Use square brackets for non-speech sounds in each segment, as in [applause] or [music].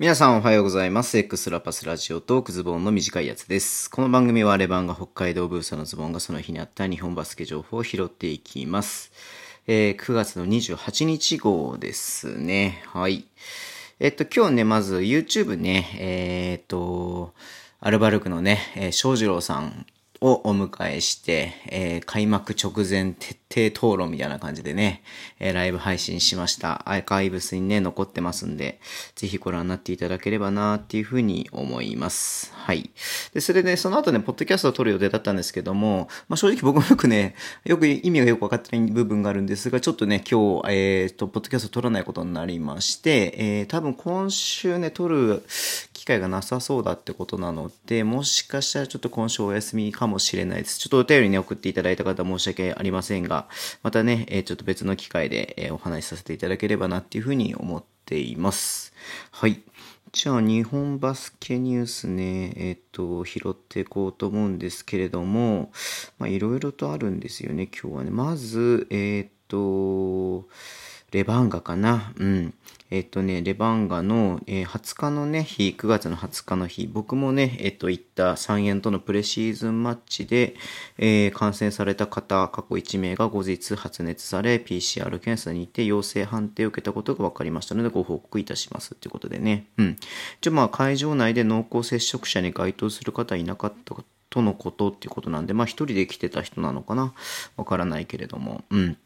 皆さんおはようございます。X ラパスラジオトークズボンの短いやつです。この番組はレバンが北海道ブースのズボンがその日にあった日本バスケ情報を拾っていきます。えー、9月の28日号ですね。はい。えっと、今日ね、まず YouTube ね、えー、っと、アルバルクのね、えー、翔二郎さんをお迎えして、えー、開幕直前徹底討論みたいな感じでね、えー、ライブ配信しました。アーカイブスにね、残ってますんで、ぜひご覧になっていただければなっていうふうに思います。はい。で、それで、その後ね、ポッドキャストを撮る予定だったんですけども、まあ、正直僕もよくね、よく意味がよくわかってない部分があるんですが、ちょっとね、今日、えっ、ー、と、ポッドキャスト撮らないことになりまして、えー、多分今週ね、撮る機会がなさそうだってことなので、もしかしたらちょっと今週お休みかもしれないです。ちょっとお便りね、送っていただいた方申し訳ありませんが、またね、えちょっと別の機会で、えお話しさせていただければなっていうふうに思っています。はい。じゃあ、日本バスケニュースね、えっ、と、拾っていこうと思うんですけれども、まあ、いろいろとあるんですよね、今日はね。まず、えっ、と、レバンガかな？うん。えっ、とね、レバンガの、えー、20日のね、日、9月の20日の日、僕もね、えっ、と、行った3円とのプレシーズンマッチで、えー、感染された方、過去1名が後日発熱され、PCR 検査に行って陽性判定を受けたことが分かりましたので、ご報告いたしますっていうことでね。うん。一応まあ、会場内で濃厚接触者に該当する方いなかったとのことっていうことなんで、まあ、一人で来てた人なのかな？わからないけれども、うん。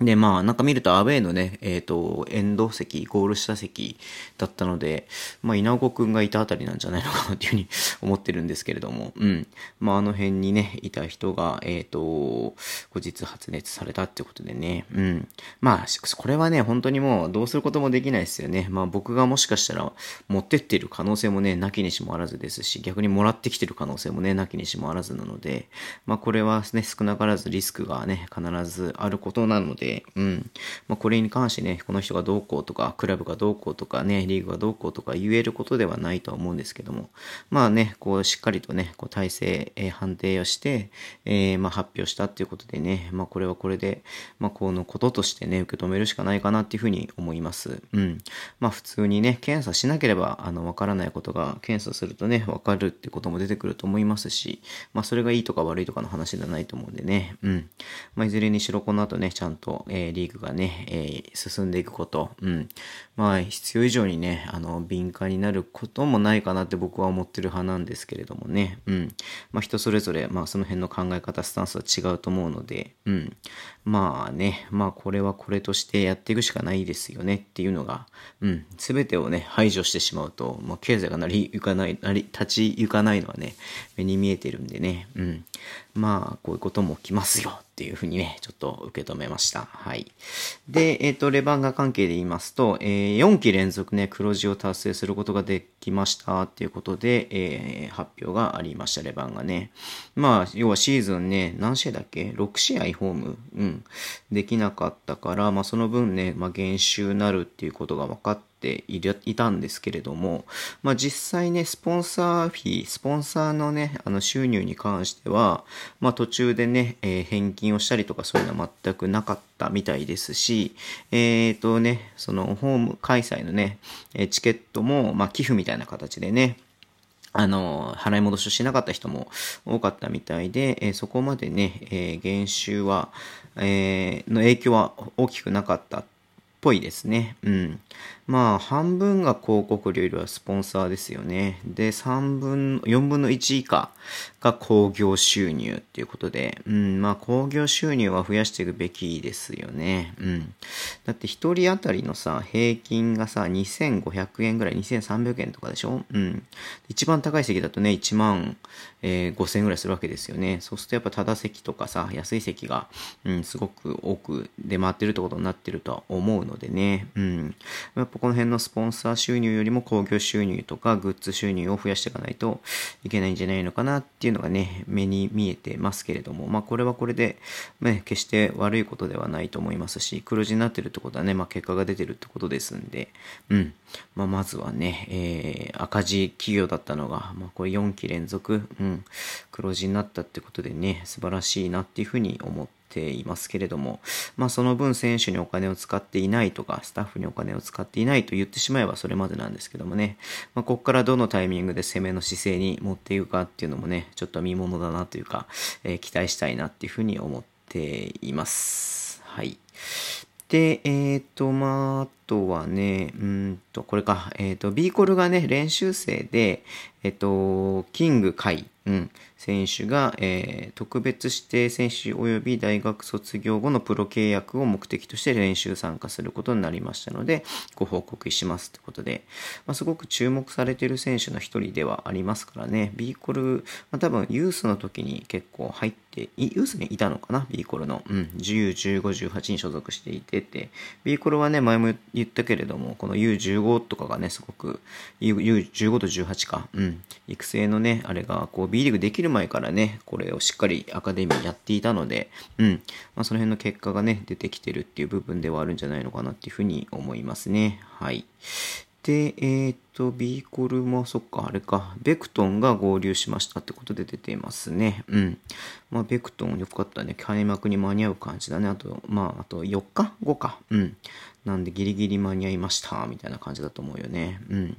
で、まあ、なんか見るとアウェイのね、えっ、ー、と、エンド席、ゴール下席だったので、まあ、稲子くんがいたあたりなんじゃないのかなっていうふうに [laughs] 思ってるんですけれども、うん。まあ、あの辺にね、いた人が、えっ、ー、と、後日発熱されたってことでね、うん。まあ、これはね、本当にもうどうすることもできないですよね。まあ、僕がもしかしたら持ってってる可能性もね、なきにしもあらずですし、逆にもらってきてる可能性もね、なきにしもあらずなので、まあ、これはね、少なからずリスクがね、必ずあることなので、で、うん。まあ、これに関してね、この人がどうこうとか、クラブがどうこうとかね、リーグがどうこうとか言えることではないとは思うんですけども、まあね、こう、しっかりとね、こう、体制、えー、判定をして、えー、まあ、発表したっていうことでね、まあ、これはこれで、まあ、このこととしてね、受け止めるしかないかなっていうふうに思います。うん。まあ、普通にね、検査しなければ、あの、わからないことが、検査するとね、わかるってことも出てくると思いますし、まあ、それがいいとか悪いとかの話ではないと思うんでね、うん。まあ、いずれにしろこの後ね、ちゃんと、えー、リーグがね、えー、進んでいくこと、うん。まあ、必要以上にね、あの、敏感になることもないかなって僕は思ってる派なんですけれどもね、うん。まあ、人それぞれ、まあ、その辺の考え方、スタンスは違うと思うので、うん。まあね、まあ、これはこれとしてやっていくしかないですよねっていうのが、うん。すべてをね、排除してしまうと、まあ、経済が成り行かない、成り、立ち行かないのはね、目に見えてるんでね、うん。まあ、こういうことも起きますよっていうふうにね、ちょっと受け止めました。はい。で、えっ、ー、と、レバンガ関係で言いますと、えー、4期連続ね、黒字を達成することができましたっていうことで、えー、発表がありました、レバンガね。まあ、要はシーズンね、何試合だっけ ?6 試合ホーム、うん、できなかったから、まあ、その分ね、まあ、減収なるっていうことが分かってていたんですけれども、まあ、実際ね、スポンサーフィー、スポンサーのね、あの収入に関しては、まあ、途中でね、えー、返金をしたりとかそういうのは全くなかったみたいですし、えっ、ー、とね、そのホーム開催のね、チケットも、まあ、寄付みたいな形でね、あの、払い戻しをしなかった人も多かったみたいで、えー、そこまでね、えー、減収は、えー、の影響は大きくなかったっぽいですね。うん。まあ、半分が広告料よりはスポンサーですよね。で、3分、4分の1以下が興行収入っていうことで、うん、まあ、興行収入は増やしていくべきですよね。うん。だって1人当たりのさ、平均がさ、2500円ぐらい、2300円とかでしょ？うん。一番高い席だとね、1万、えー、5000円ぐらいするわけですよね。そうするとやっぱただ席とかさ、安い席が、うん、すごく多く出回ってるってことになってるとは思うのでね。うん。やっぱこの辺のスポンサー収入よりも興行収入とかグッズ収入を増やしていかないといけないんじゃないのかなっていうのがね、目に見えてますけれども、まあこれはこれで、ね、決して悪いことではないと思いますし、黒字になってるってことはね、まあ結果が出てるってことですんで、うん。まあまずはね、えー、赤字企業だったのが、まあこれ4期連続、うん、黒字になったってことでね、素晴らしいなっていうふうに思ってていますけれども、まあその分選手にお金を使っていないとか、スタッフにお金を使っていないと言ってしまえばそれまでなんですけどもね、まあここからどのタイミングで攻めの姿勢に持っていくかっていうのもね、ちょっと見ものだなというか、えー、期待したいなっていうふうに思っています。はい。で、えっ、ー、と、まあ、あとはね、うんと、これか、えっ、ー、と、ビーコルがね、練習生で、えっ、と、キングイ、うん、選手が、えー、特別指定選手及び大学卒業後のプロ契約を目的として練習参加することになりましたので、ご報告しますってことで、まあ、すごく注目されている選手の一人ではありますからね、ビーコル、まあ、多分ユースの時に結構入って、ユースにいたのかな、ビーコルの。うん、10、15、18に所属していてて、ビーコルはね、前も言ったけれども、この U15 とかがね、すごく、U15 と18か、うん、育成のね、あれが、こう、B リーグできる前からね、これをしっかりアカデミーやっていたので、うん、まあ、その辺の結果がね、出てきてるっていう部分ではあるんじゃないのかなっていうふうに思いますね。はい。で、えー、っと、ビーコルも、そっか、あれか、ベクトンが合流しましたってことで出ていますね。うん。まあ、ベクトンよかったね。開幕に間に合う感じだね。あと、まあ、あと4日 ?5 か。うん。なんでギリギリ間に合いました、みたいな感じだと思うよね。うん。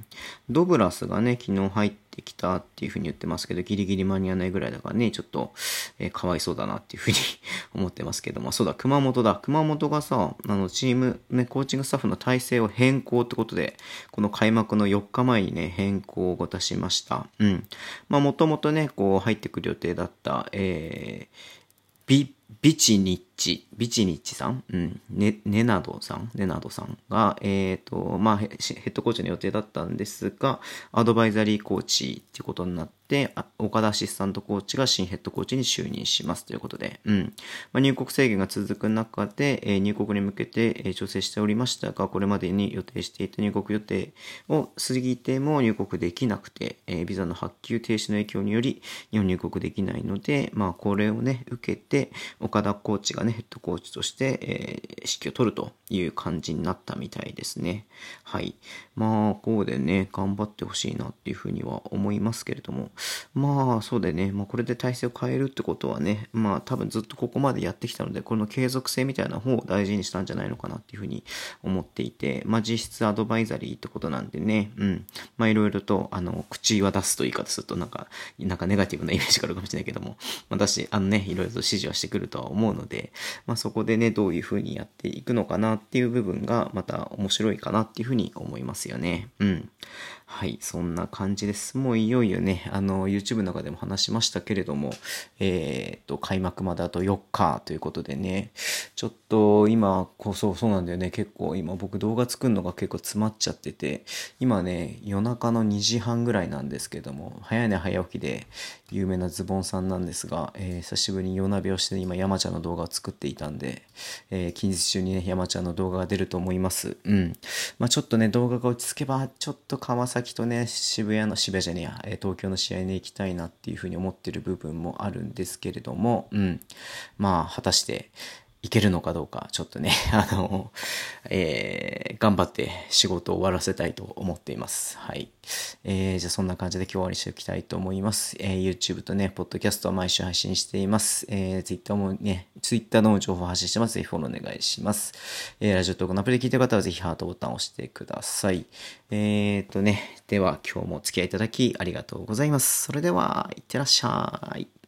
ドブラスがね、昨日入ってきたっていうふうに言ってますけど、ギリギリ間に合わないぐらいだからね、ちょっと、えー、かわいそうだなっていうふうに [laughs] 思ってますけども、そうだ、熊本だ。熊本がさ、あの、チーム、ね、コーチングスタッフの体制を変更ってことで、この開幕の4日前にね、変更を出しました。うん。まあ、もともとね、こう、入ってくる予定だった、えー、ビ、ビチニッチ、ビチニッチさん、うん、ね、ネナドさん、ネナドさんが、えっ、ー、と、まあヘ、ヘッドコーチの予定だったんですが、アドバイザリーコーチってことになって、岡田アシスタントコーチが新ヘッドコーチに就任しますということで、うん。まあ、入国制限が続く中で、えー、入国に向けて、えー、調整しておりましたが、これまでに予定していた入国予定を過ぎても入国できなくて、えー、ビザの発給停止の影響により、日本入国できないので、まあ、これをね、受けて、岡田コーチがね、ヘッドコーチとして、えー、指揮を取るという感じになったみたいですね。はい。まあ、こうでね、頑張ってほしいなっていうふうには思いますけれども、まあ、そうでね、まあ、これで体制を変えるってことはね、まあ、多分ずっとここまでやってきたので、この継続性みたいな方を大事にしたんじゃないのかなっていうふうに思っていて、まあ、実質アドバイザリーってことなんでね、うん。まあ、いろいろと、あの、口は出すと言い方すると、なんか、なんかネガティブなイメージがあるかもしれないけども、まあ私、あのね、いろいろと指示はしてくるとは思うので、まあ、そこでね、どういうふうにやっていくのかなっていう部分が、また面白いかなっていうふうに思いますよね。うん。はい、そんな感じです。もういよいよね、あの、YouTube の中でも話しましたけれども、えっ、と、開幕まであと4日ということでね、ちょっと今、こ、そう、そうなんだよね、結構今僕動画作るのが結構詰まっちゃってて、今ね、夜中の2時半ぐらいなんですけども、早寝早起きで有名なズボンさんなんですが、えー、久しぶりに夜鍋をして今山ちゃんの動画を作っていたんで、えー、近日中にね、山ちゃんの動画が出ると思います。うん。まあちょっとね、動画が落ち着けば、ちょっと川崎崎とね、渋谷の、渋谷じゃねえや、え東京の試合に行きたいなっていうふうに思ってる部分もあるんですけれども、うん。まあ、果たして、いけるのかどうか、ちょっとね、[laughs] あの、えー、頑張って仕事を終わらせたいと思っています。はい。えー、じゃあそんな感じで今日終わりしておきたいと思います。えー、YouTube とね、ポッドキャストは毎週配信しています。えー、Twitter もね、Twitter の情報を発信してます。ぜひフォローお願いします。えー、ラジオトークのアプリで聞いてる方はぜひハートボタンを押してください。えーとね、では今日もお付き合いいただきありがとうございます。それでは、いってらっしゃい。